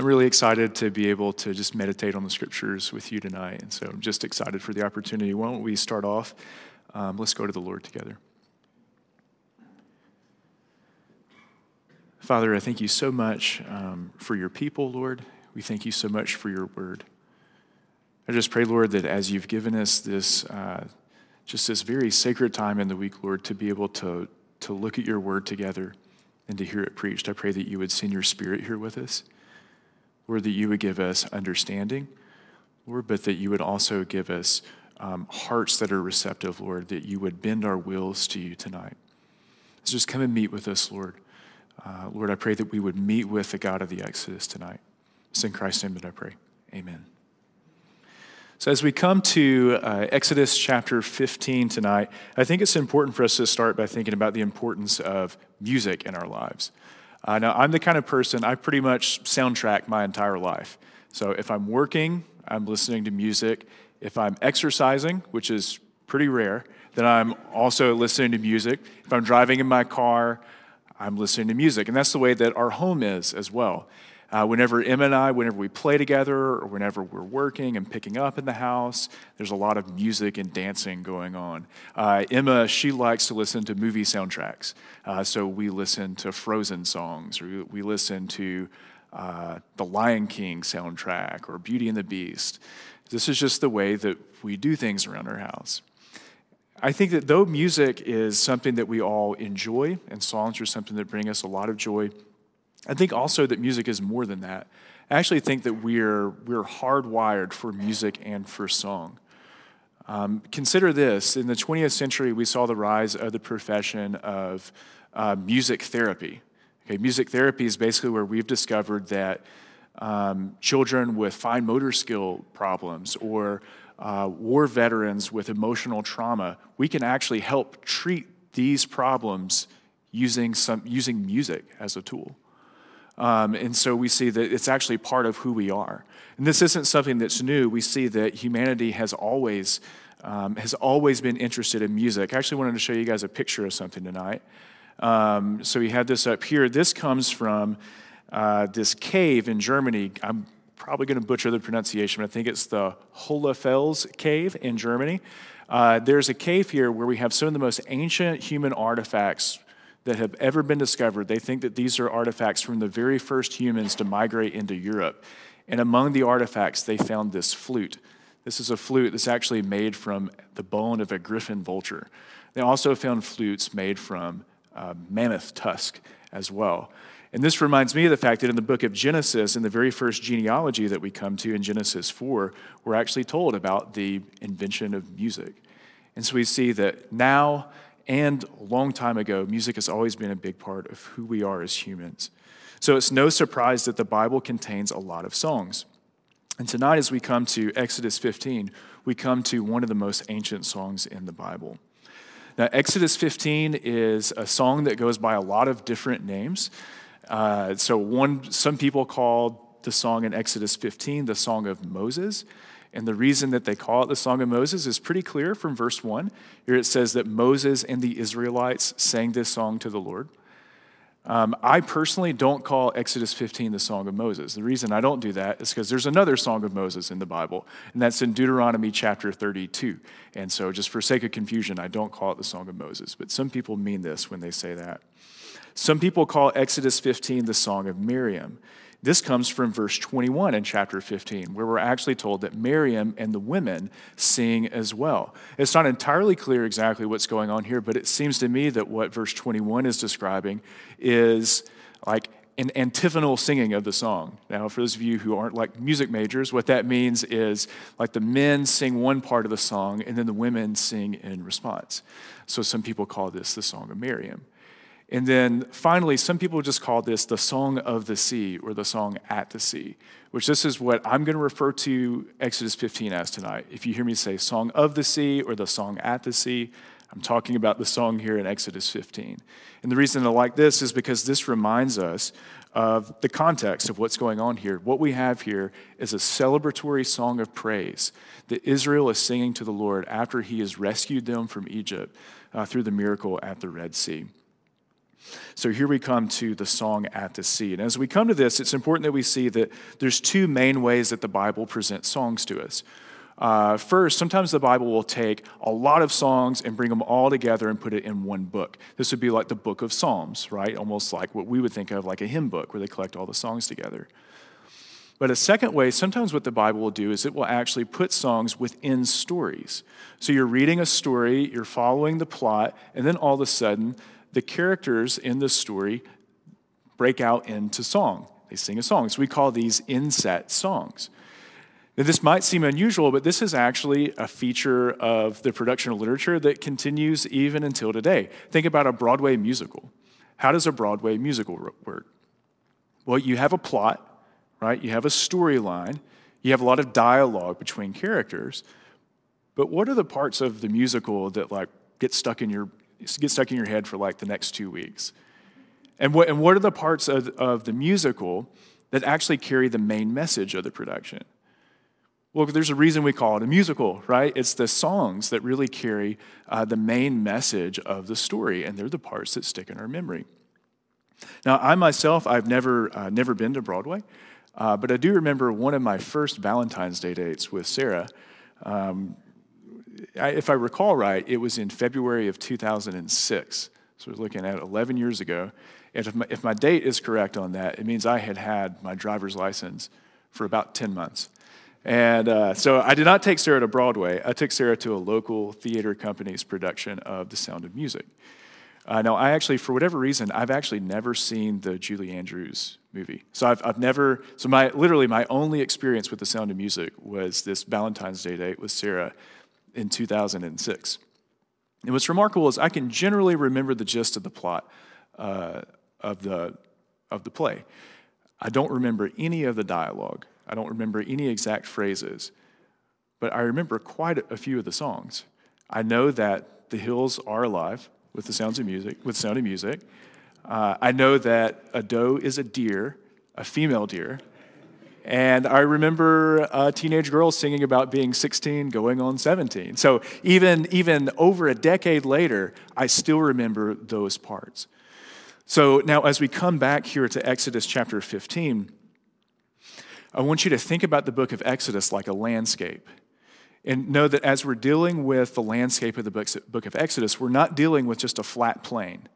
I'm really excited to be able to just meditate on the scriptures with you tonight. And so I'm just excited for the opportunity. Why don't we start off? Um, let's go to the Lord together. Father, I thank you so much um, for your people, Lord. We thank you so much for your word. I just pray, Lord, that as you've given us this, uh, just this very sacred time in the week, Lord, to be able to, to look at your word together and to hear it preached, I pray that you would send your spirit here with us. Lord, that you would give us understanding, Lord, but that you would also give us um, hearts that are receptive, Lord, that you would bend our wills to you tonight. So just come and meet with us, Lord. Uh, Lord, I pray that we would meet with the God of the Exodus tonight. It's in Christ's name that I pray. Amen. So, as we come to uh, Exodus chapter 15 tonight, I think it's important for us to start by thinking about the importance of music in our lives. Uh, now, I'm the kind of person, I pretty much soundtrack my entire life. So, if I'm working, I'm listening to music. If I'm exercising, which is pretty rare, then I'm also listening to music. If I'm driving in my car, I'm listening to music. And that's the way that our home is as well. Uh, whenever Emma and I, whenever we play together or whenever we're working and picking up in the house, there's a lot of music and dancing going on. Uh, Emma, she likes to listen to movie soundtracks. Uh, so we listen to Frozen songs or we listen to uh, the Lion King soundtrack or Beauty and the Beast. This is just the way that we do things around our house. I think that though music is something that we all enjoy and songs are something that bring us a lot of joy, I think also that music is more than that. I actually think that we're, we're hardwired for music and for song. Um, consider this in the 20th century, we saw the rise of the profession of uh, music therapy. Okay, music therapy is basically where we've discovered that um, children with fine motor skill problems or uh, war veterans with emotional trauma, we can actually help treat these problems using, some, using music as a tool. Um, and so we see that it's actually part of who we are. And this isn't something that's new. We see that humanity has always, um, has always been interested in music. I actually wanted to show you guys a picture of something tonight. Um, so we had this up here. This comes from uh, this cave in Germany. I'm probably going to butcher the pronunciation, but I think it's the Hohle Fels Cave in Germany. Uh, there's a cave here where we have some of the most ancient human artifacts that have ever been discovered. They think that these are artifacts from the very first humans to migrate into Europe. And among the artifacts, they found this flute. This is a flute that's actually made from the bone of a griffon vulture. They also found flutes made from uh, mammoth tusk as well. And this reminds me of the fact that in the book of Genesis, in the very first genealogy that we come to in Genesis 4, we're actually told about the invention of music. And so we see that now and a long time ago, music has always been a big part of who we are as humans. So it's no surprise that the Bible contains a lot of songs. And tonight, as we come to Exodus 15, we come to one of the most ancient songs in the Bible. Now, Exodus 15 is a song that goes by a lot of different names. Uh, so, one, some people call the song in Exodus 15 the Song of Moses. And the reason that they call it the Song of Moses is pretty clear from verse 1. Here it says that Moses and the Israelites sang this song to the Lord. Um, I personally don't call Exodus 15 the Song of Moses. The reason I don't do that is because there's another Song of Moses in the Bible, and that's in Deuteronomy chapter 32. And so, just for sake of confusion, I don't call it the Song of Moses. But some people mean this when they say that. Some people call Exodus 15 the Song of Miriam. This comes from verse 21 in chapter 15, where we're actually told that Miriam and the women sing as well. It's not entirely clear exactly what's going on here, but it seems to me that what verse 21 is describing is like an antiphonal singing of the song. Now, for those of you who aren't like music majors, what that means is like the men sing one part of the song and then the women sing in response. So some people call this the Song of Miriam. And then finally, some people just call this the song of the sea or the song at the sea, which this is what I'm going to refer to Exodus 15 as tonight. If you hear me say song of the sea or the song at the sea, I'm talking about the song here in Exodus 15. And the reason I like this is because this reminds us of the context of what's going on here. What we have here is a celebratory song of praise that Israel is singing to the Lord after he has rescued them from Egypt uh, through the miracle at the Red Sea. So here we come to the song at the sea. And as we come to this, it's important that we see that there's two main ways that the Bible presents songs to us. Uh, first, sometimes the Bible will take a lot of songs and bring them all together and put it in one book. This would be like the book of Psalms, right? Almost like what we would think of like a hymn book where they collect all the songs together. But a second way, sometimes what the Bible will do is it will actually put songs within stories. So you're reading a story, you're following the plot, and then all of a sudden, the characters in the story break out into song. They sing a song. So we call these inset songs. Now, this might seem unusual, but this is actually a feature of the production of literature that continues even until today. Think about a Broadway musical. How does a Broadway musical work? Well, you have a plot, right? You have a storyline, you have a lot of dialogue between characters. But what are the parts of the musical that like get stuck in your get stuck in your head for like the next two weeks? And what, and what are the parts of, of the musical that actually carry the main message of the production? Well, there's a reason we call it a musical, right? It's the songs that really carry uh, the main message of the story, and they're the parts that stick in our memory. Now, I myself, I've never, uh, never been to Broadway, uh, but I do remember one of my first Valentine's Day dates with Sarah. Um, I, if I recall right, it was in February of 2006. So we're looking at 11 years ago. And if my, if my date is correct on that, it means I had had my driver's license for about 10 months. And uh, so I did not take Sarah to Broadway. I took Sarah to a local theater company's production of The Sound of Music. Uh, now, I actually, for whatever reason, I've actually never seen the Julie Andrews movie. So I've, I've never, so my, literally my only experience with The Sound of Music was this Valentine's Day date with Sarah in 2006. And what's remarkable is I can generally remember the gist of the plot uh, of, the, of the play. I don't remember any of the dialogue. I don't remember any exact phrases, but I remember quite a few of the songs. I know that the hills are alive with the sounds of music, with sound of music. Uh, I know that a doe is a deer, a female deer. And I remember a teenage girls singing about being 16, going on 17. So even, even over a decade later, I still remember those parts. So now, as we come back here to Exodus chapter 15, I want you to think about the book of Exodus like a landscape. And know that as we're dealing with the landscape of the book of Exodus, we're not dealing with just a flat plane.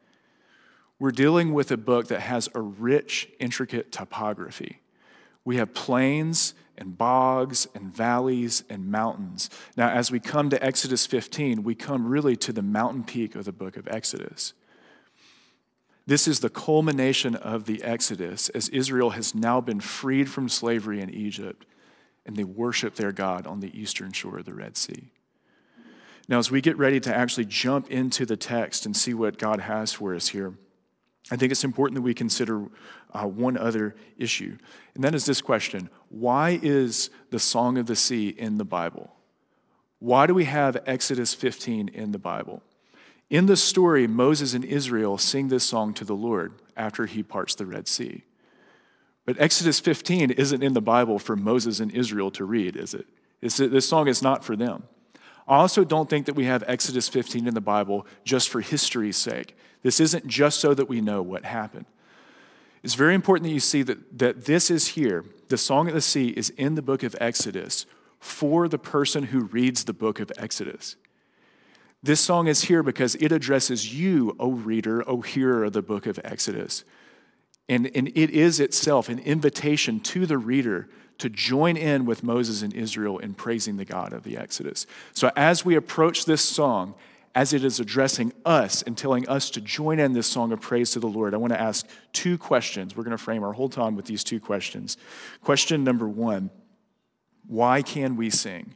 We're dealing with a book that has a rich, intricate topography. We have plains and bogs and valleys and mountains. Now, as we come to Exodus 15, we come really to the mountain peak of the book of Exodus. This is the culmination of the Exodus as Israel has now been freed from slavery in Egypt and they worship their God on the eastern shore of the Red Sea. Now, as we get ready to actually jump into the text and see what God has for us here, I think it's important that we consider uh, one other issue, and that is this question Why is the Song of the Sea in the Bible? Why do we have Exodus 15 in the Bible? In the story, Moses and Israel sing this song to the Lord after he parts the Red Sea. But Exodus 15 isn't in the Bible for Moses and Israel to read, is it? It's, this song is not for them. I also don't think that we have Exodus 15 in the Bible just for history's sake. This isn't just so that we know what happened. It's very important that you see that, that this is here. The Song of the Sea is in the book of Exodus for the person who reads the book of Exodus. This song is here because it addresses you, O reader, O hearer of the book of Exodus. And, and it is itself an invitation to the reader to join in with Moses and Israel in praising the God of the Exodus. So as we approach this song, as it is addressing us and telling us to join in this song of praise to the Lord, I want to ask two questions. We're going to frame our whole time with these two questions. Question number one Why can we sing?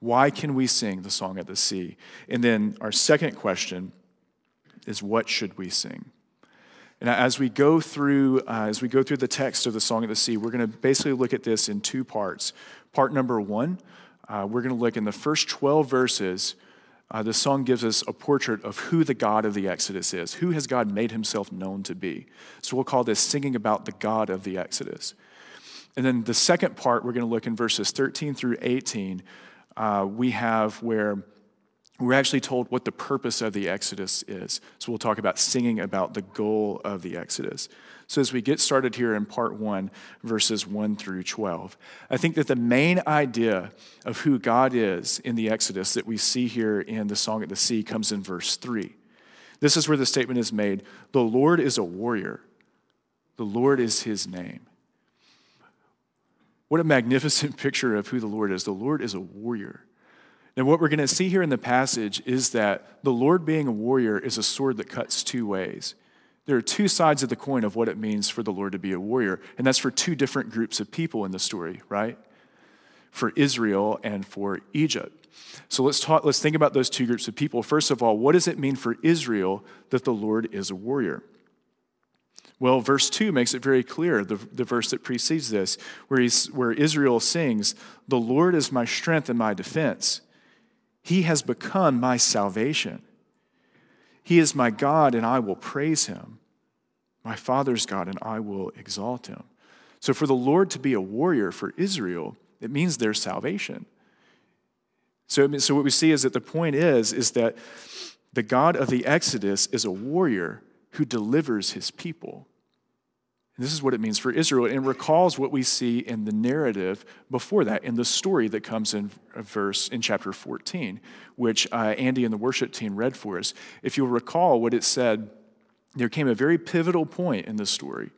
Why can we sing the song at the sea? And then our second question is what should we sing? And as we go through, uh, as we go through the text of the Song of the Sea, we're going to basically look at this in two parts. Part number one, uh, we're going to look in the first 12 verses. Uh, the song gives us a portrait of who the God of the Exodus is. Who has God made himself known to be? So we'll call this singing about the God of the Exodus. And then the second part, we're going to look in verses 13 through 18 uh, we have where we're actually told what the purpose of the Exodus is. So we'll talk about singing about the goal of the Exodus. So as we get started here in part one, verses one through 12, I think that the main idea of who God is in the Exodus that we see here in the Song at the Sea comes in verse three. This is where the statement is made The Lord is a warrior, the Lord is his name. What a magnificent picture of who the Lord is. The Lord is a warrior. And what we're going to see here in the passage is that the Lord being a warrior is a sword that cuts two ways. There are two sides of the coin of what it means for the Lord to be a warrior, and that's for two different groups of people in the story, right? For Israel and for Egypt. So let's talk let's think about those two groups of people. First of all, what does it mean for Israel that the Lord is a warrior? Well, verse 2 makes it very clear, the, the verse that precedes this, where, he's, where Israel sings, The Lord is my strength and my defense. He has become my salvation. He is my God, and I will praise him. My father's God, and I will exalt him. So, for the Lord to be a warrior for Israel, it means their salvation. So, so what we see is that the point is, is that the God of the Exodus is a warrior who delivers his people. This is what it means for Israel and recalls what we see in the narrative before that, in the story that comes in verse in chapter 14, which uh, Andy and the worship team read for us. If you'll recall what it said, there came a very pivotal point in the story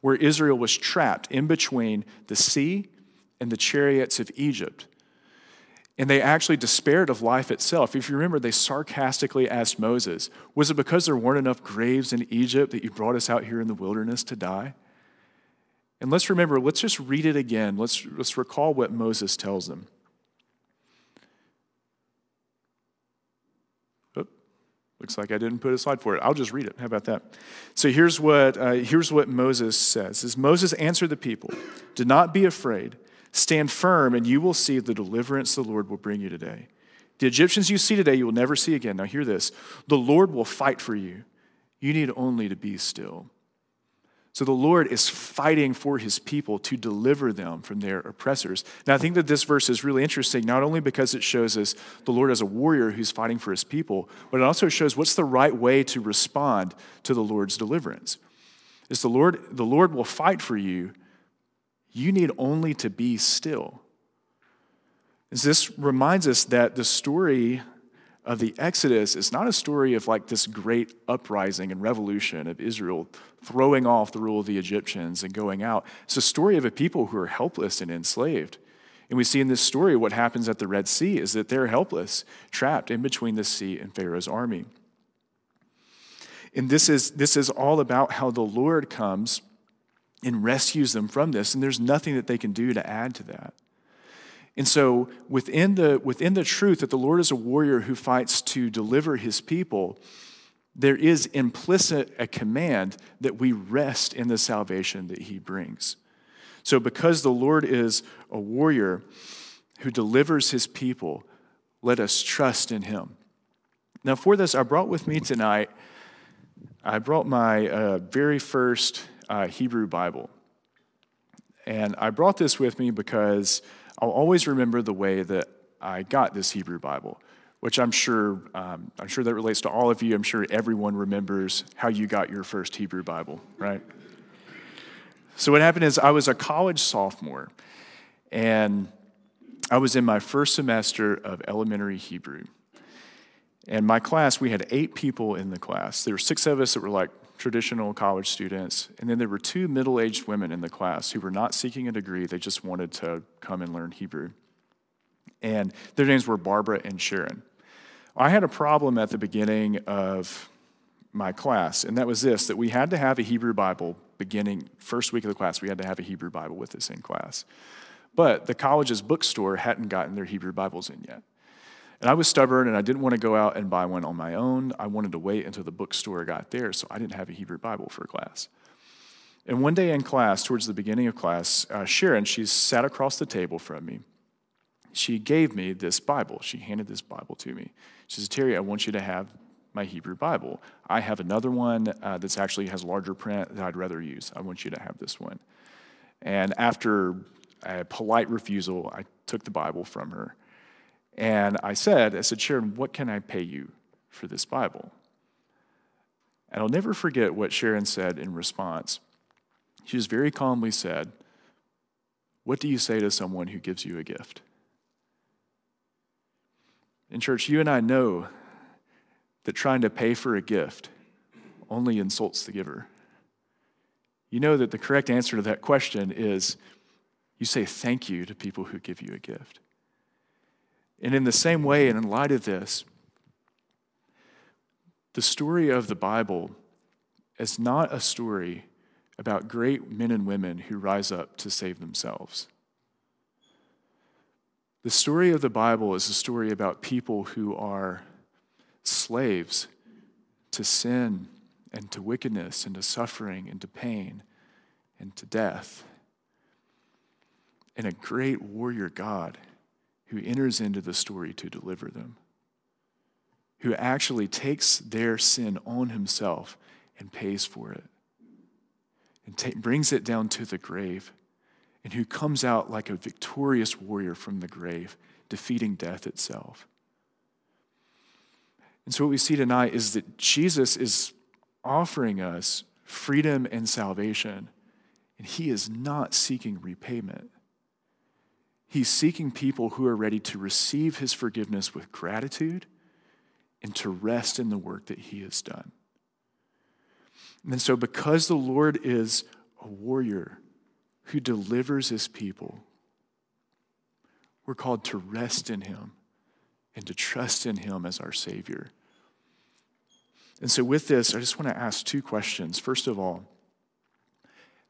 where Israel was trapped in between the sea and the chariots of Egypt. And they actually despaired of life itself. If you remember, they sarcastically asked Moses, Was it because there weren't enough graves in Egypt that you brought us out here in the wilderness to die? And let's remember, let's just read it again. Let's, let's recall what Moses tells them. Looks like I didn't put a slide for it. I'll just read it. How about that? So here's what, uh, here's what Moses says. Is Moses answered the people, Do not be afraid. Stand firm, and you will see the deliverance the Lord will bring you today. The Egyptians you see today, you will never see again. Now, hear this the Lord will fight for you. You need only to be still. So the Lord is fighting for his people to deliver them from their oppressors. Now, I think that this verse is really interesting, not only because it shows us the Lord as a warrior who's fighting for his people, but it also shows what's the right way to respond to the Lord's deliverance. Is the Lord, the Lord will fight for you. You need only to be still. As this reminds us that the story of the Exodus is not a story of like this great uprising and revolution of Israel throwing off the rule of the Egyptians and going out. It's a story of a people who are helpless and enslaved. And we see in this story what happens at the Red Sea is that they're helpless, trapped in between the sea and Pharaoh's army. And this is, this is all about how the Lord comes and rescues them from this, and there's nothing that they can do to add to that. And so, within the, within the truth that the Lord is a warrior who fights to deliver his people, there is implicit a command that we rest in the salvation that he brings. So, because the Lord is a warrior who delivers his people, let us trust in him. Now, for this, I brought with me tonight, I brought my uh, very first uh, Hebrew Bible. And I brought this with me because I'll always remember the way that I got this Hebrew Bible, which I'm sure, um, I'm sure that relates to all of you. I'm sure everyone remembers how you got your first Hebrew Bible, right? So what happened is I was a college sophomore, and I was in my first semester of elementary Hebrew. And my class, we had eight people in the class. There were six of us that were like traditional college students. And then there were two middle aged women in the class who were not seeking a degree, they just wanted to come and learn Hebrew. And their names were Barbara and Sharon. I had a problem at the beginning of my class, and that was this that we had to have a Hebrew Bible beginning, first week of the class, we had to have a Hebrew Bible with us in class. But the college's bookstore hadn't gotten their Hebrew Bibles in yet. And I was stubborn and I didn't want to go out and buy one on my own. I wanted to wait until the bookstore got there, so I didn't have a Hebrew Bible for class. And one day in class, towards the beginning of class, uh, Sharon, she sat across the table from me. She gave me this Bible. She handed this Bible to me. She said, Terry, I want you to have my Hebrew Bible. I have another one uh, that's actually has larger print that I'd rather use. I want you to have this one. And after a polite refusal, I took the Bible from her. And I said, I said, Sharon, what can I pay you for this Bible? And I'll never forget what Sharon said in response. She just very calmly said, What do you say to someone who gives you a gift? In church, you and I know that trying to pay for a gift only insults the giver. You know that the correct answer to that question is you say thank you to people who give you a gift. And in the same way, and in light of this, the story of the Bible is not a story about great men and women who rise up to save themselves. The story of the Bible is a story about people who are slaves to sin and to wickedness and to suffering and to pain and to death. And a great warrior God who enters into the story to deliver them, who actually takes their sin on himself and pays for it, and ta- brings it down to the grave, and who comes out like a victorious warrior from the grave, defeating death itself. And so, what we see tonight is that Jesus is offering us freedom and salvation, and he is not seeking repayment. He's seeking people who are ready to receive his forgiveness with gratitude and to rest in the work that he has done. And so, because the Lord is a warrior who delivers his people, we're called to rest in him and to trust in him as our Savior. And so, with this, I just want to ask two questions. First of all,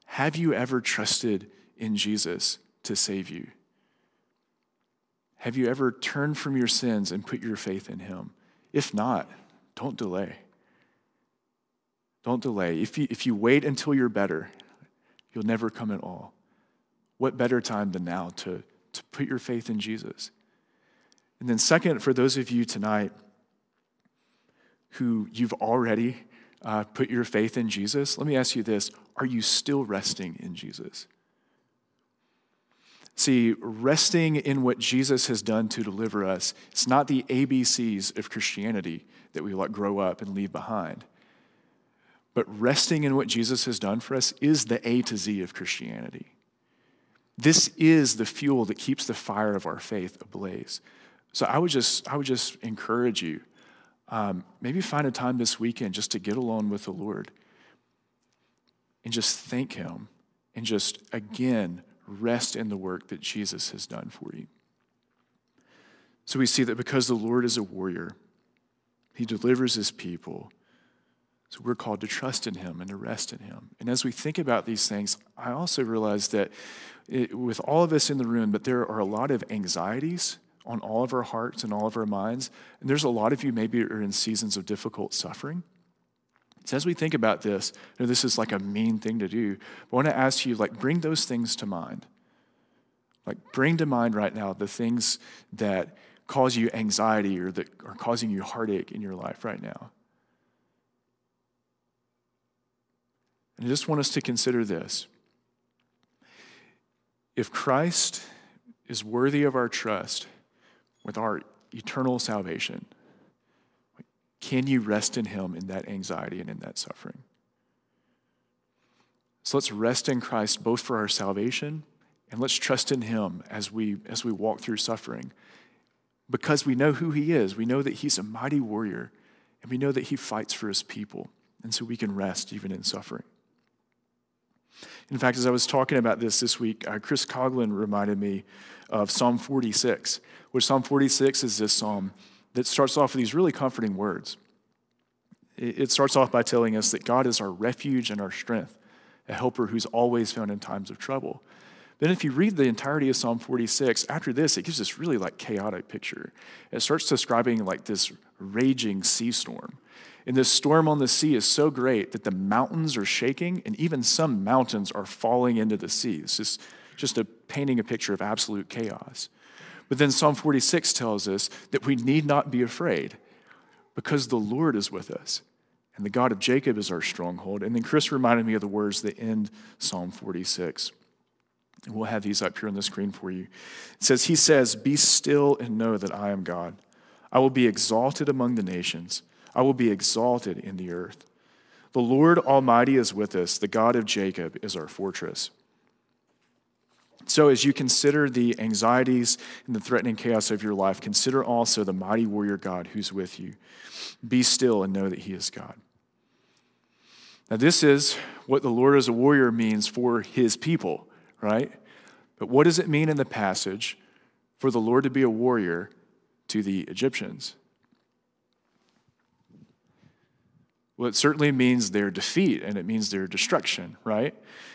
have you ever trusted in Jesus to save you? Have you ever turned from your sins and put your faith in Him? If not, don't delay. Don't delay. If you, if you wait until you're better, you'll never come at all. What better time than now to, to put your faith in Jesus? And then, second, for those of you tonight who you've already uh, put your faith in Jesus, let me ask you this Are you still resting in Jesus? See, resting in what Jesus has done to deliver us, it's not the ABCs of Christianity that we let grow up and leave behind. But resting in what Jesus has done for us is the A to Z of Christianity. This is the fuel that keeps the fire of our faith ablaze. So I would just, I would just encourage you, um, maybe find a time this weekend just to get alone with the Lord and just thank Him and just again rest in the work that Jesus has done for you. So we see that because the Lord is a warrior, he delivers his people. So we're called to trust in him and to rest in him. And as we think about these things, I also realize that it, with all of us in the room, but there are a lot of anxieties on all of our hearts and all of our minds. And there's a lot of you maybe are in seasons of difficult suffering. So as we think about this, know, this is like a mean thing to do. But I want to ask you, like, bring those things to mind. Like, bring to mind right now the things that cause you anxiety or that are causing you heartache in your life right now. And I just want us to consider this. If Christ is worthy of our trust with our eternal salvation, can you rest in Him in that anxiety and in that suffering? So let's rest in Christ both for our salvation and let's trust in Him as we, as we walk through suffering. Because we know who He is, we know that He's a mighty warrior, and we know that He fights for His people. And so we can rest even in suffering. In fact, as I was talking about this this week, uh, Chris Coughlin reminded me of Psalm 46, which Psalm 46 is this psalm that starts off with these really comforting words. It starts off by telling us that God is our refuge and our strength, a helper who's always found in times of trouble. Then, if you read the entirety of Psalm 46, after this, it gives this really like chaotic picture. It starts describing like this raging sea storm. And this storm on the sea is so great that the mountains are shaking, and even some mountains are falling into the sea. It's just, just a painting a picture of absolute chaos. But then Psalm 46 tells us that we need not be afraid because the Lord is with us. And the God of Jacob is our stronghold. And then Chris reminded me of the words that end Psalm 46. And we'll have these up here on the screen for you. It says, He says, Be still and know that I am God. I will be exalted among the nations, I will be exalted in the earth. The Lord Almighty is with us, the God of Jacob is our fortress. So, as you consider the anxieties and the threatening chaos of your life, consider also the mighty warrior God who's with you. Be still and know that He is God. Now, this is what the Lord as a warrior means for His people, right? But what does it mean in the passage for the Lord to be a warrior to the Egyptians? Well, it certainly means their defeat and it means their destruction, right?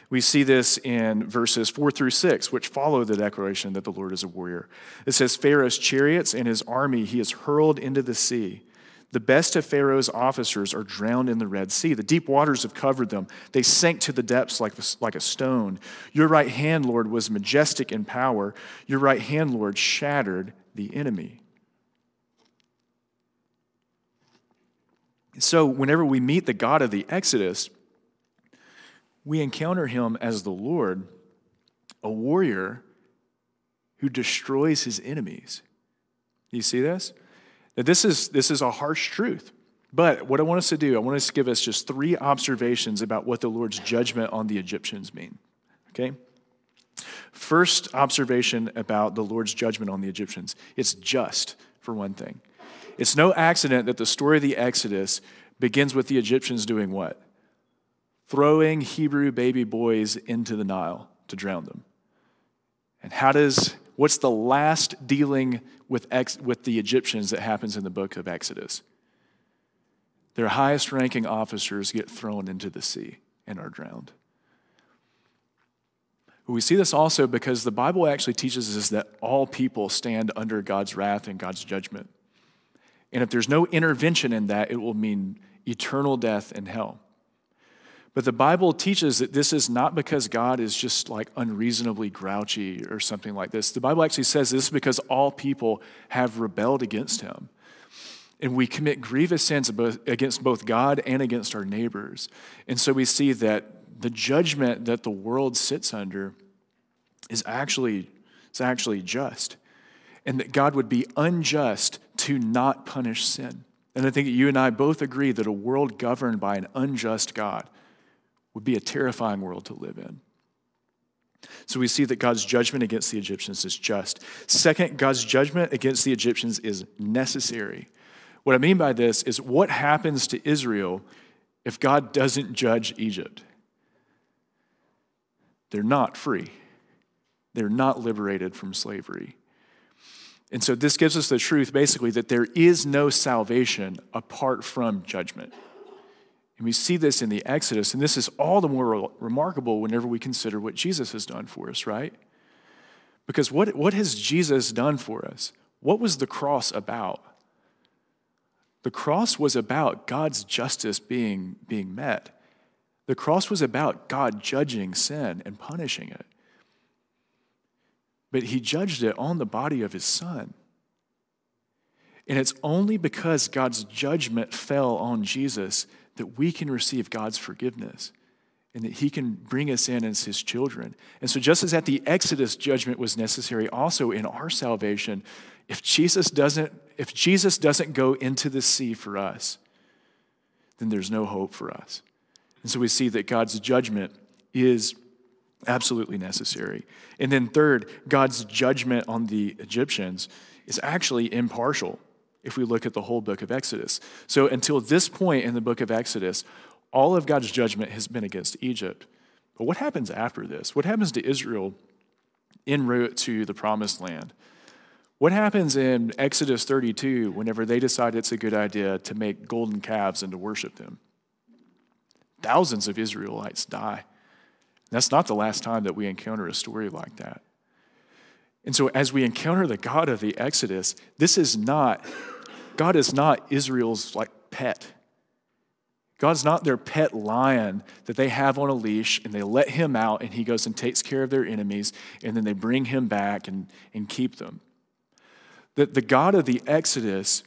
We see this in verses four through six, which follow the declaration that the Lord is a warrior. It says, Pharaoh's chariots and his army he has hurled into the sea. The best of Pharaoh's officers are drowned in the Red Sea. The deep waters have covered them. They sank to the depths like, like a stone. Your right hand, Lord, was majestic in power. Your right hand, Lord, shattered the enemy. So, whenever we meet the God of the Exodus, we encounter him as the Lord, a warrior who destroys his enemies. You see this? Now, this is, this is a harsh truth. But what I want us to do, I want us to give us just three observations about what the Lord's judgment on the Egyptians mean. Okay? First observation about the Lord's judgment on the Egyptians it's just, for one thing. It's no accident that the story of the Exodus begins with the Egyptians doing what? Throwing Hebrew baby boys into the Nile to drown them. And how does, what's the last dealing with, ex, with the Egyptians that happens in the book of Exodus? Their highest ranking officers get thrown into the sea and are drowned. We see this also because the Bible actually teaches us that all people stand under God's wrath and God's judgment. And if there's no intervention in that, it will mean eternal death and hell. But the Bible teaches that this is not because God is just like unreasonably grouchy or something like this. The Bible actually says this is because all people have rebelled against him. And we commit grievous sins against both God and against our neighbors. And so we see that the judgment that the world sits under is actually, is actually just. And that God would be unjust to not punish sin. And I think you and I both agree that a world governed by an unjust God would be a terrifying world to live in. So we see that God's judgment against the Egyptians is just. Second, God's judgment against the Egyptians is necessary. What I mean by this is what happens to Israel if God doesn't judge Egypt? They're not free, they're not liberated from slavery. And so this gives us the truth basically that there is no salvation apart from judgment. And we see this in the Exodus, and this is all the more remarkable whenever we consider what Jesus has done for us, right? Because what, what has Jesus done for us? What was the cross about? The cross was about God's justice being, being met. The cross was about God judging sin and punishing it but he judged it on the body of his son. And it's only because God's judgment fell on Jesus that we can receive God's forgiveness and that he can bring us in as his children. And so, just as at the Exodus, judgment was necessary, also in our salvation, if Jesus doesn't, if Jesus doesn't go into the sea for us, then there's no hope for us. And so we see that God's judgment is Absolutely necessary. And then, third, God's judgment on the Egyptians is actually impartial if we look at the whole book of Exodus. So, until this point in the book of Exodus, all of God's judgment has been against Egypt. But what happens after this? What happens to Israel en route to the promised land? What happens in Exodus 32 whenever they decide it's a good idea to make golden calves and to worship them? Thousands of Israelites die. That's not the last time that we encounter a story like that. And so, as we encounter the God of the Exodus, this is not, God is not Israel's like pet. God's not their pet lion that they have on a leash and they let him out and he goes and takes care of their enemies and then they bring him back and, and keep them. That the God of the Exodus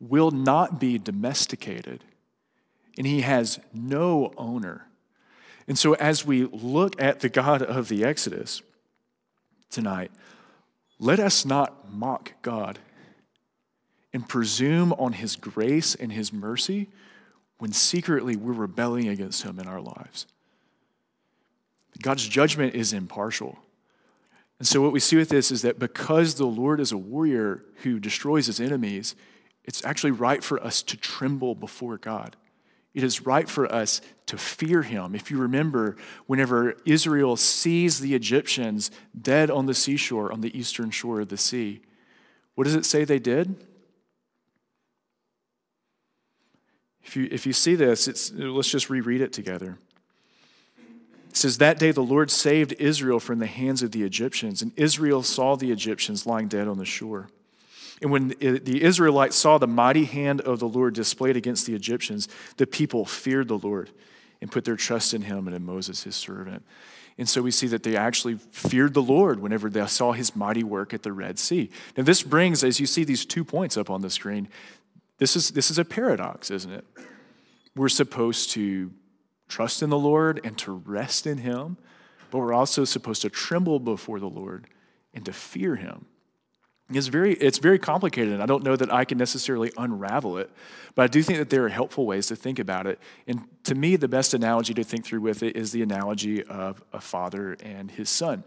will not be domesticated and he has no owner. And so, as we look at the God of the Exodus tonight, let us not mock God and presume on his grace and his mercy when secretly we're rebelling against him in our lives. God's judgment is impartial. And so, what we see with this is that because the Lord is a warrior who destroys his enemies, it's actually right for us to tremble before God. It is right for us to fear him. If you remember, whenever Israel sees the Egyptians dead on the seashore, on the eastern shore of the sea, what does it say they did? If you, if you see this, let's just reread it together. It says, That day the Lord saved Israel from the hands of the Egyptians, and Israel saw the Egyptians lying dead on the shore. And when the Israelites saw the mighty hand of the Lord displayed against the Egyptians, the people feared the Lord and put their trust in him and in Moses, his servant. And so we see that they actually feared the Lord whenever they saw his mighty work at the Red Sea. Now, this brings, as you see these two points up on the screen, this is, this is a paradox, isn't it? We're supposed to trust in the Lord and to rest in him, but we're also supposed to tremble before the Lord and to fear him. It's very, it's very complicated, and I don't know that I can necessarily unravel it, but I do think that there are helpful ways to think about it. And to me, the best analogy to think through with it is the analogy of a father and his son.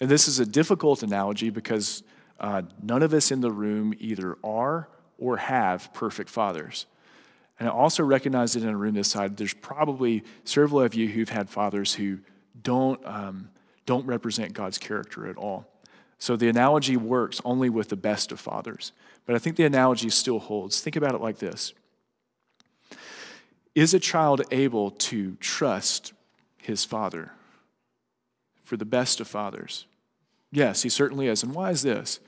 And this is a difficult analogy because uh, none of us in the room either are or have perfect fathers. And I also recognize that in a room this side, there's probably several of you who've had fathers who don't, um, don't represent God's character at all. So the analogy works only with the best of fathers. But I think the analogy still holds. Think about it like this Is a child able to trust his father for the best of fathers? Yes, he certainly is. And why is this?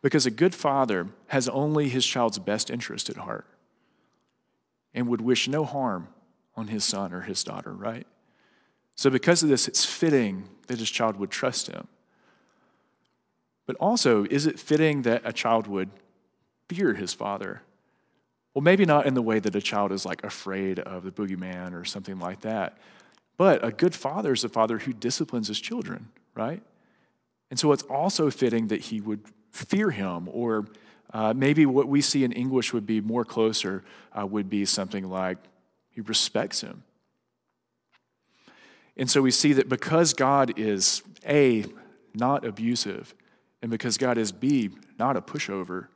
Because a good father has only his child's best interest at heart and would wish no harm on his son or his daughter, right? So, because of this, it's fitting that his child would trust him. But also, is it fitting that a child would fear his father? Well, maybe not in the way that a child is like afraid of the boogeyman or something like that. But a good father is a father who disciplines his children, right? And so it's also fitting that he would fear him, or uh, maybe what we see in English would be more closer, uh, would be something like he respects him. And so we see that because God is A, not abusive, and because God is B, not a pushover,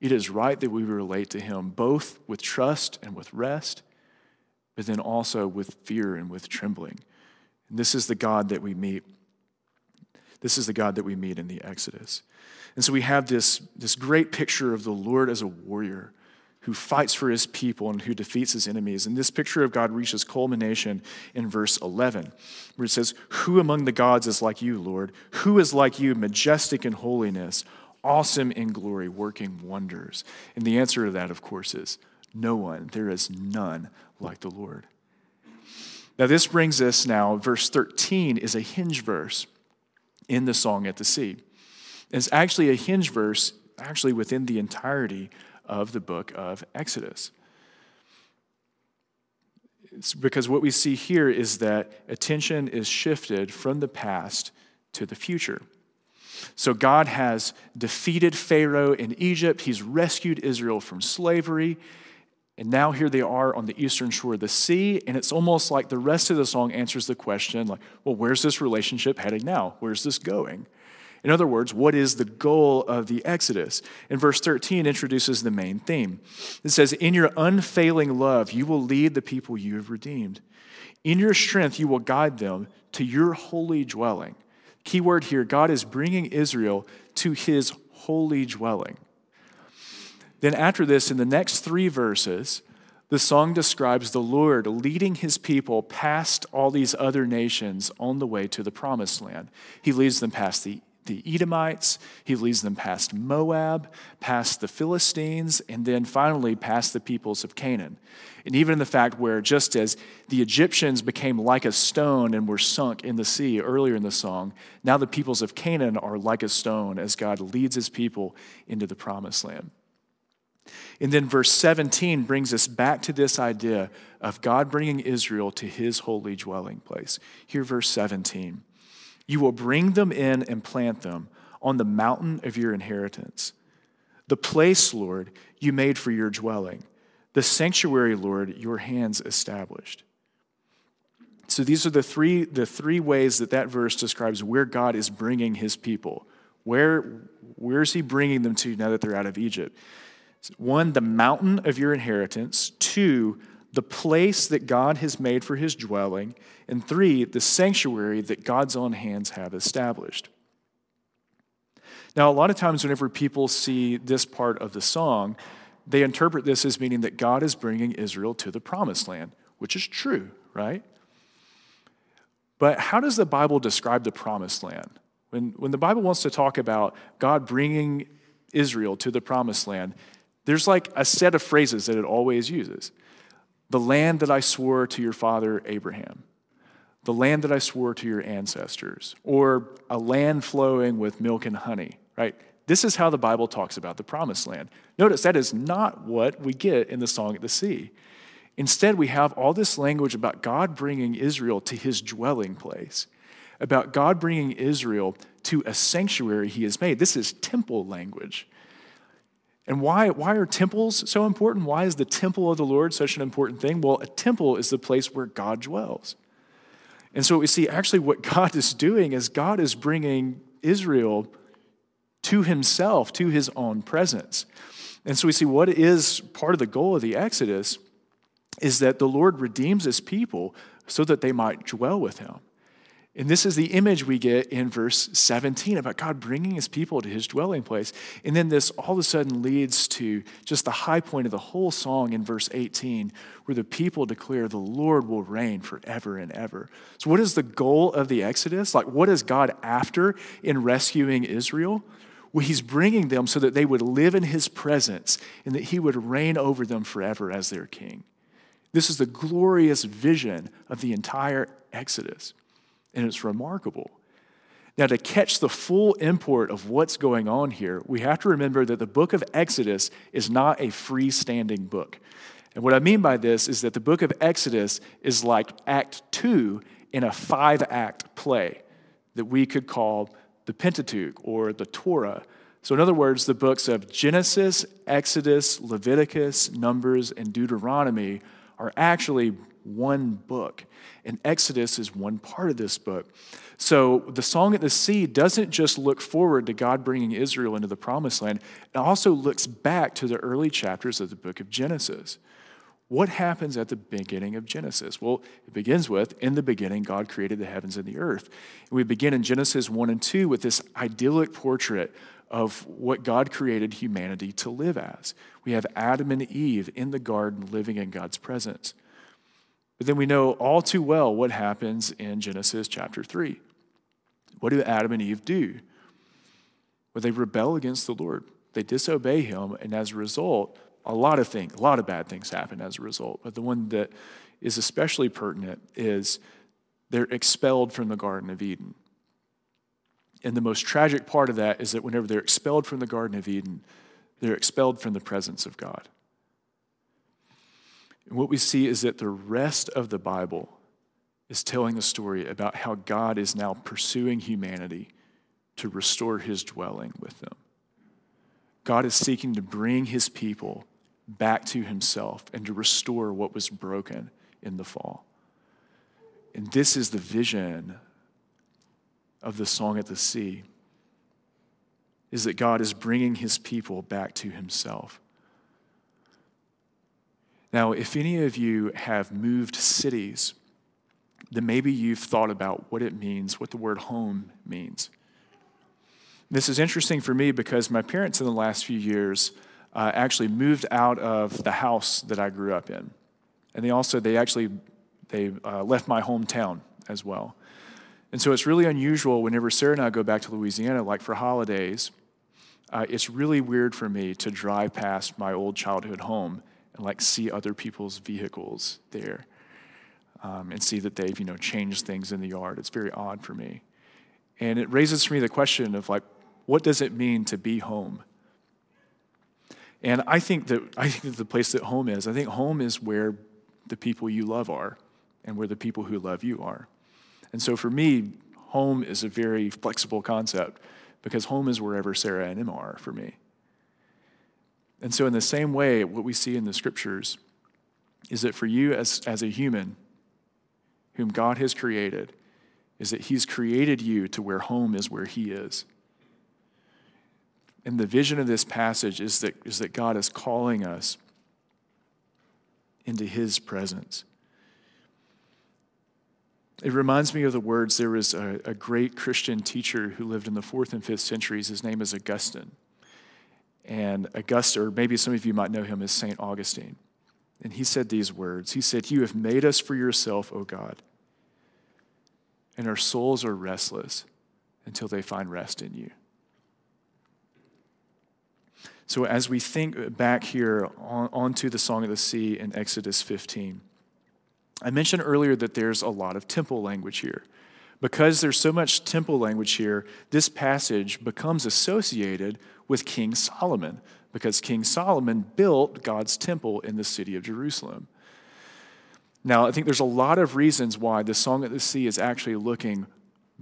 it is right that we relate to Him both with trust and with rest, but then also with fear and with trembling. And this is the God that we meet. This is the God that we meet in the Exodus. And so we have this, this great picture of the Lord as a warrior who fights for his people and who defeats his enemies. And this picture of God reaches culmination in verse 11, where it says, Who among the gods is like you, Lord? Who is like you, majestic in holiness, awesome in glory, working wonders? And the answer to that, of course, is no one. There is none like the Lord. Now, this brings us now, verse 13 is a hinge verse in the Song at the Sea. It's actually a hinge verse, actually within the entirety of the book of Exodus. It's because what we see here is that attention is shifted from the past to the future. So God has defeated Pharaoh in Egypt, he's rescued Israel from slavery. And now here they are on the eastern shore of the sea, and it's almost like the rest of the song answers the question like, well, where's this relationship heading now? Where's this going? In other words, what is the goal of the Exodus? And verse 13 introduces the main theme. It says, In your unfailing love, you will lead the people you have redeemed. In your strength, you will guide them to your holy dwelling. Key word here God is bringing Israel to his holy dwelling. Then, after this, in the next three verses, the song describes the Lord leading his people past all these other nations on the way to the promised land. He leads them past the the Edomites, he leads them past Moab, past the Philistines, and then finally past the peoples of Canaan. And even in the fact where, just as the Egyptians became like a stone and were sunk in the sea earlier in the song, now the peoples of Canaan are like a stone as God leads his people into the promised land. And then verse 17 brings us back to this idea of God bringing Israel to his holy dwelling place. Here, verse 17 You will bring them in and plant them on the mountain of your inheritance, the place, Lord, you made for your dwelling, the sanctuary, Lord, your hands established. So these are the three, the three ways that that verse describes where God is bringing his people. Where, where is he bringing them to now that they're out of Egypt? One, the mountain of your inheritance. Two, the place that God has made for his dwelling. And three, the sanctuary that God's own hands have established. Now, a lot of times, whenever people see this part of the song, they interpret this as meaning that God is bringing Israel to the promised land, which is true, right? But how does the Bible describe the promised land? When, when the Bible wants to talk about God bringing Israel to the promised land, there's like a set of phrases that it always uses. The land that I swore to your father Abraham, the land that I swore to your ancestors, or a land flowing with milk and honey, right? This is how the Bible talks about the promised land. Notice that is not what we get in the Song at the Sea. Instead, we have all this language about God bringing Israel to his dwelling place, about God bringing Israel to a sanctuary he has made. This is temple language. And why, why are temples so important? Why is the temple of the Lord such an important thing? Well, a temple is the place where God dwells. And so we see actually what God is doing is God is bringing Israel to himself, to his own presence. And so we see what is part of the goal of the Exodus is that the Lord redeems his people so that they might dwell with him. And this is the image we get in verse 17 about God bringing his people to his dwelling place. And then this all of a sudden leads to just the high point of the whole song in verse 18, where the people declare, The Lord will reign forever and ever. So, what is the goal of the Exodus? Like, what is God after in rescuing Israel? Well, he's bringing them so that they would live in his presence and that he would reign over them forever as their king. This is the glorious vision of the entire Exodus, and it's remarkable. Now, to catch the full import of what's going on here, we have to remember that the book of Exodus is not a freestanding book. And what I mean by this is that the book of Exodus is like Act Two in a five act play that we could call the Pentateuch or the Torah. So, in other words, the books of Genesis, Exodus, Leviticus, Numbers, and Deuteronomy are actually one book. And Exodus is one part of this book. So the Song at the Sea doesn't just look forward to God bringing Israel into the promised land, it also looks back to the early chapters of the book of Genesis. What happens at the beginning of Genesis? Well, it begins with In the beginning, God created the heavens and the earth. And we begin in Genesis 1 and 2 with this idyllic portrait of what God created humanity to live as. We have Adam and Eve in the garden living in God's presence. But then we know all too well what happens in Genesis chapter 3. What do Adam and Eve do? Well, they rebel against the Lord. They disobey him, and as a result, a lot of things, a lot of bad things happen as a result. But the one that is especially pertinent is they're expelled from the Garden of Eden. And the most tragic part of that is that whenever they're expelled from the Garden of Eden, they're expelled from the presence of God. And what we see is that the rest of the Bible is telling the story about how God is now pursuing humanity to restore his dwelling with them. God is seeking to bring his people back to himself and to restore what was broken in the fall. And this is the vision of the song at the sea is that God is bringing his people back to himself. Now, if any of you have moved cities, then maybe you've thought about what it means, what the word home means. This is interesting for me because my parents in the last few years uh, actually moved out of the house that I grew up in. And they also, they actually, they uh, left my hometown as well. And so it's really unusual whenever Sarah and I go back to Louisiana, like for holidays, uh, it's really weird for me to drive past my old childhood home and like see other people's vehicles there um, and see that they've, you know, changed things in the yard. It's very odd for me. And it raises for me the question of like, what does it mean to be home? And I think that I think that the place that home is, I think home is where the people you love are and where the people who love you are. And so for me, home is a very flexible concept because home is wherever Sarah and Emma are for me. And so, in the same way, what we see in the scriptures is that for you as, as a human whom God has created, is that He's created you to where home is where He is. And the vision of this passage is that, is that God is calling us into His presence. It reminds me of the words there was a, a great Christian teacher who lived in the fourth and fifth centuries. His name is Augustine. And Augustine, or maybe some of you might know him as St. Augustine. And he said these words He said, You have made us for yourself, O God, and our souls are restless until they find rest in you. So, as we think back here on, onto the Song of the Sea in Exodus 15, I mentioned earlier that there's a lot of temple language here. Because there's so much temple language here, this passage becomes associated with King Solomon, because King Solomon built God's temple in the city of Jerusalem. Now, I think there's a lot of reasons why the Song of the Sea is actually looking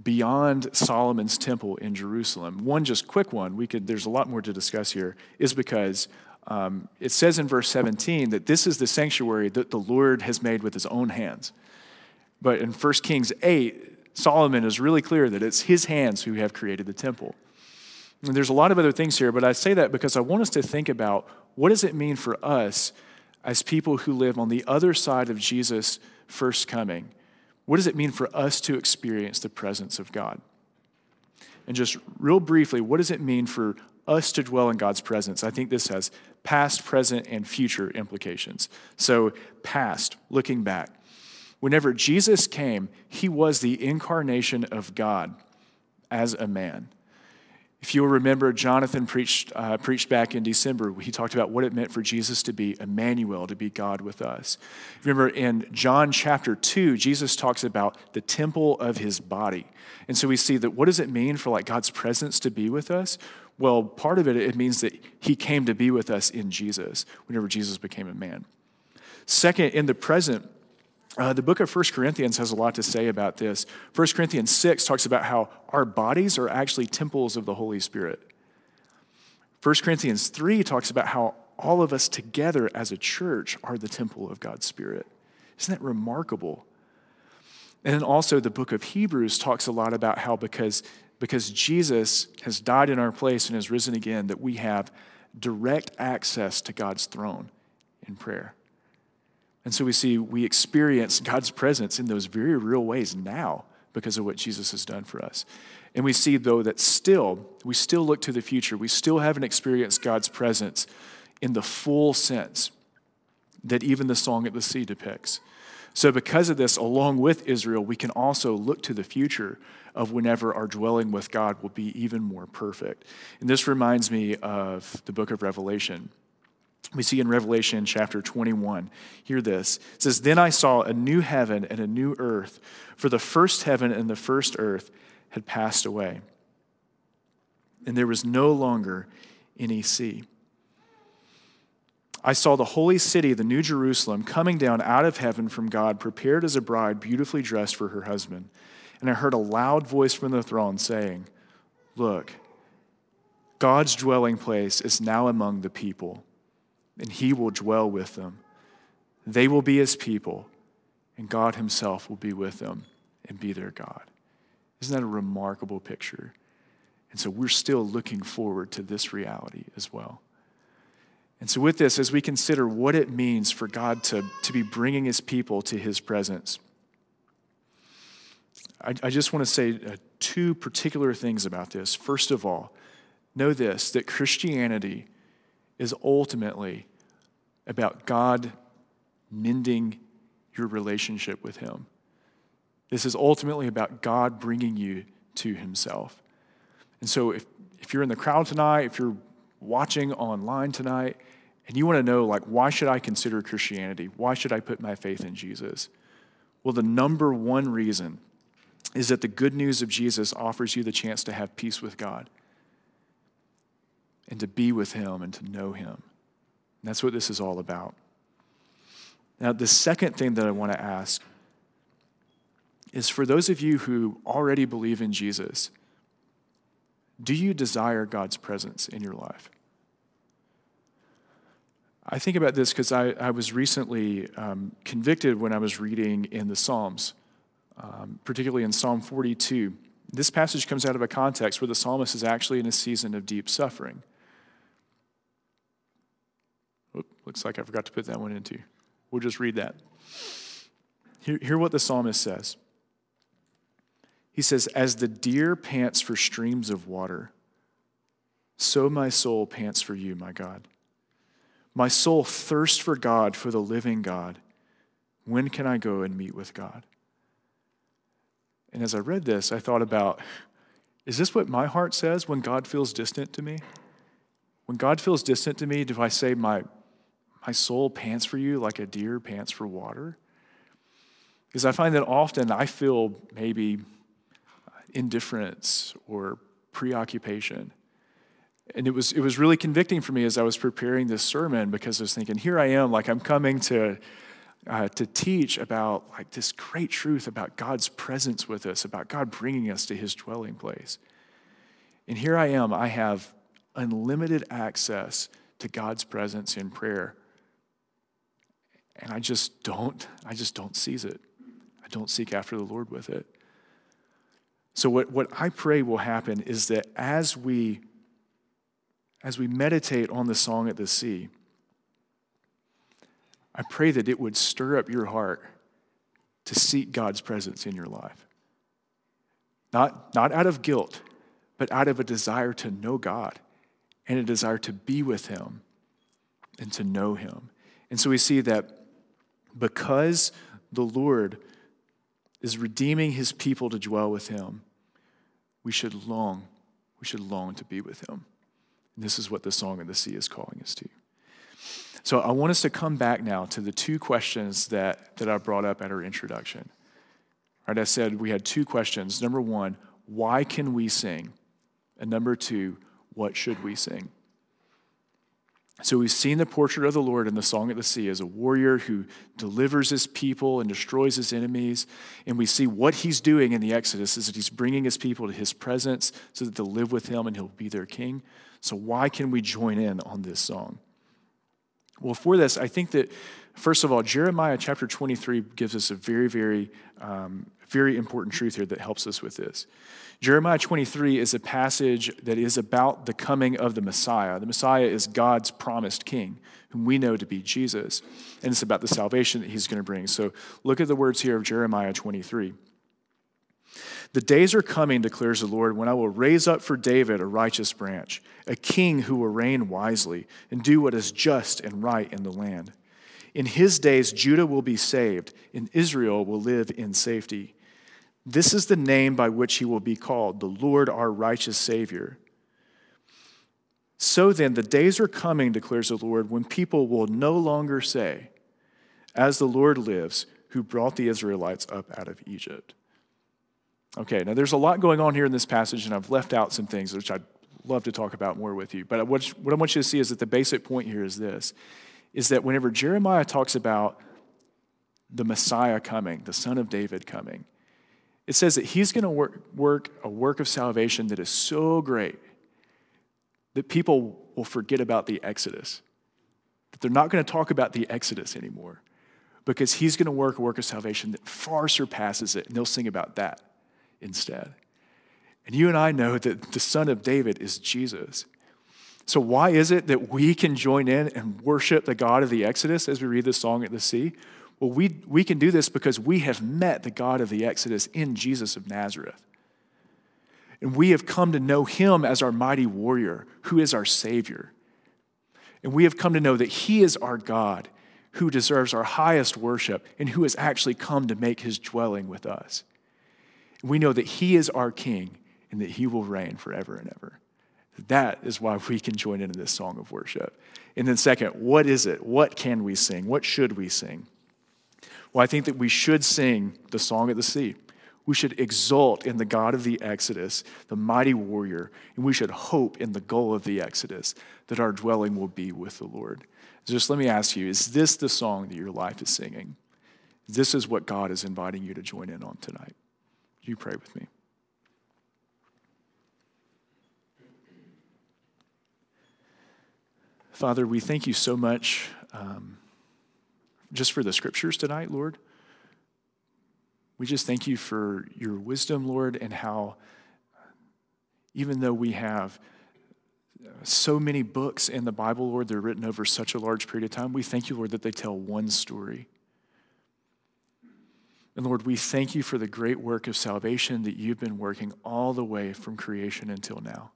beyond Solomon's temple in Jerusalem. One just quick one, we could there's a lot more to discuss here, is because um, it says in verse 17 that this is the sanctuary that the Lord has made with his own hands. But in 1 Kings 8, Solomon is really clear that it's his hands who have created the temple. And there's a lot of other things here, but I say that because I want us to think about what does it mean for us as people who live on the other side of Jesus' first coming? What does it mean for us to experience the presence of God? And just real briefly, what does it mean for us to dwell in God's presence? I think this has past, present, and future implications. So, past, looking back. Whenever Jesus came, he was the incarnation of God as a man. If you'll remember, Jonathan preached, uh, preached back in December. He talked about what it meant for Jesus to be Emmanuel, to be God with us. Remember, in John chapter 2, Jesus talks about the temple of his body. And so we see that what does it mean for like God's presence to be with us? Well, part of it, it means that he came to be with us in Jesus, whenever Jesus became a man. Second, in the present, uh, the book of 1 Corinthians has a lot to say about this. 1 Corinthians 6 talks about how our bodies are actually temples of the Holy Spirit. 1 Corinthians 3 talks about how all of us together as a church are the temple of God's Spirit. Isn't that remarkable? And then also the book of Hebrews talks a lot about how because, because Jesus has died in our place and has risen again, that we have direct access to God's throne in prayer. And so we see we experience God's presence in those very real ways now because of what Jesus has done for us. And we see, though, that still, we still look to the future. We still haven't experienced God's presence in the full sense that even the Song at the Sea depicts. So, because of this, along with Israel, we can also look to the future of whenever our dwelling with God will be even more perfect. And this reminds me of the book of Revelation we see in Revelation chapter 21. Hear this. It says, Then I saw a new heaven and a new earth, for the first heaven and the first earth had passed away, and there was no longer any sea. I saw the holy city, the New Jerusalem, coming down out of heaven from God, prepared as a bride, beautifully dressed for her husband. And I heard a loud voice from the throne saying, Look, God's dwelling place is now among the people and he will dwell with them. They will be his people, and God himself will be with them and be their God. Isn't that a remarkable picture? And so we're still looking forward to this reality as well. And so, with this, as we consider what it means for God to, to be bringing his people to his presence, I, I just want to say uh, two particular things about this. First of all, know this that Christianity is ultimately about God mending your relationship with Him. This is ultimately about God bringing you to Himself. And so, if, if you're in the crowd tonight, if you're watching online tonight, and you want to know, like, why should I consider Christianity? Why should I put my faith in Jesus? Well, the number one reason is that the good news of Jesus offers you the chance to have peace with God and to be with Him and to know Him. And that's what this is all about. Now, the second thing that I want to ask is for those of you who already believe in Jesus, do you desire God's presence in your life? I think about this because I, I was recently um, convicted when I was reading in the Psalms, um, particularly in Psalm 42. This passage comes out of a context where the psalmist is actually in a season of deep suffering. Oop, looks like I forgot to put that one into. We'll just read that. Hear, hear what the psalmist says. He says, As the deer pants for streams of water, so my soul pants for you, my God. My soul thirsts for God, for the living God. When can I go and meet with God? And as I read this, I thought about is this what my heart says when God feels distant to me? When God feels distant to me, do I say, My, my soul pants for you like a deer pants for water? Because I find that often I feel maybe indifference or preoccupation. And it was, it was really convicting for me as I was preparing this sermon because I was thinking, here I am, like I'm coming to, uh, to teach about like this great truth about God's presence with us, about God bringing us to his dwelling place. And here I am, I have unlimited access to God's presence in prayer. And I just don't, I just don't seize it. I don't seek after the Lord with it. So what, what I pray will happen is that as we as we meditate on the song at the sea, I pray that it would stir up your heart to seek God's presence in your life. Not, not out of guilt, but out of a desire to know God and a desire to be with Him and to know Him. And so we see that because the Lord is redeeming His people to dwell with Him, we should long, we should long to be with Him. And this is what the Song of the Sea is calling us to. So I want us to come back now to the two questions that, that I brought up at our introduction. Right, I said we had two questions. Number one, why can we sing? And number two, what should we sing? So we've seen the portrait of the Lord in the Song of the Sea as a warrior who delivers his people and destroys his enemies. And we see what he's doing in the Exodus is that he's bringing his people to his presence so that they'll live with him and he'll be their king. So why can we join in on this song? Well, for this, I think that, first of all, Jeremiah chapter 23 gives us a very, very, um, very important truth here that helps us with this. Jeremiah 23 is a passage that is about the coming of the Messiah. The Messiah is God's promised king, whom we know to be Jesus. And it's about the salvation that he's going to bring. So look at the words here of Jeremiah 23. The days are coming, declares the Lord, when I will raise up for David a righteous branch, a king who will reign wisely and do what is just and right in the land. In his days, Judah will be saved, and Israel will live in safety. This is the name by which he will be called, the Lord our righteous Savior. So then, the days are coming, declares the Lord, when people will no longer say, As the Lord lives, who brought the Israelites up out of Egypt. Okay, now there's a lot going on here in this passage, and I've left out some things which I'd love to talk about more with you. But what, I want you to see is that the basic point here is this is that whenever Jeremiah talks about the Messiah coming, the Son of David coming, it says that he's going to work, work a work of salvation that is so great that people will forget about the Exodus. That they're not going to talk about the Exodus anymore because he's going to work a work of salvation that far surpasses it, and they'll sing about that instead. And you and I know that the Son of David is Jesus. So, why is it that we can join in and worship the God of the Exodus as we read the song at the sea? Well, we, we can do this because we have met the God of the Exodus in Jesus of Nazareth. And we have come to know him as our mighty warrior, who is our Savior. And we have come to know that he is our God, who deserves our highest worship, and who has actually come to make his dwelling with us. We know that he is our King and that he will reign forever and ever. That is why we can join into this song of worship. And then, second, what is it? What can we sing? What should we sing? Well, I think that we should sing the song of the sea. We should exult in the God of the Exodus, the mighty warrior, and we should hope in the goal of the Exodus that our dwelling will be with the Lord. Just let me ask you is this the song that your life is singing? This is what God is inviting you to join in on tonight. You pray with me. Father, we thank you so much um, just for the scriptures tonight, Lord. We just thank you for your wisdom, Lord, and how even though we have so many books in the Bible, Lord, they're written over such a large period of time, we thank you, Lord, that they tell one story. And Lord, we thank you for the great work of salvation that you've been working all the way from creation until now.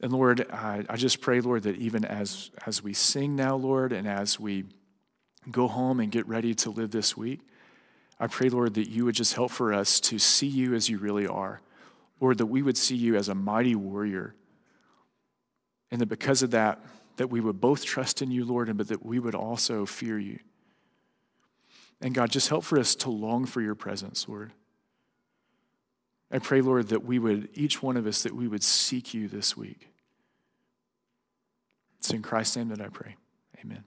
And Lord, I, I just pray, Lord, that even as, as we sing now, Lord, and as we go home and get ready to live this week, I pray, Lord, that you would just help for us to see you as you really are. Lord, that we would see you as a mighty warrior. And that because of that, that we would both trust in you, Lord, and but that we would also fear you. And God, just help for us to long for your presence, Lord. I pray, Lord, that we would, each one of us, that we would seek you this week. It's in Christ's name that I pray. Amen.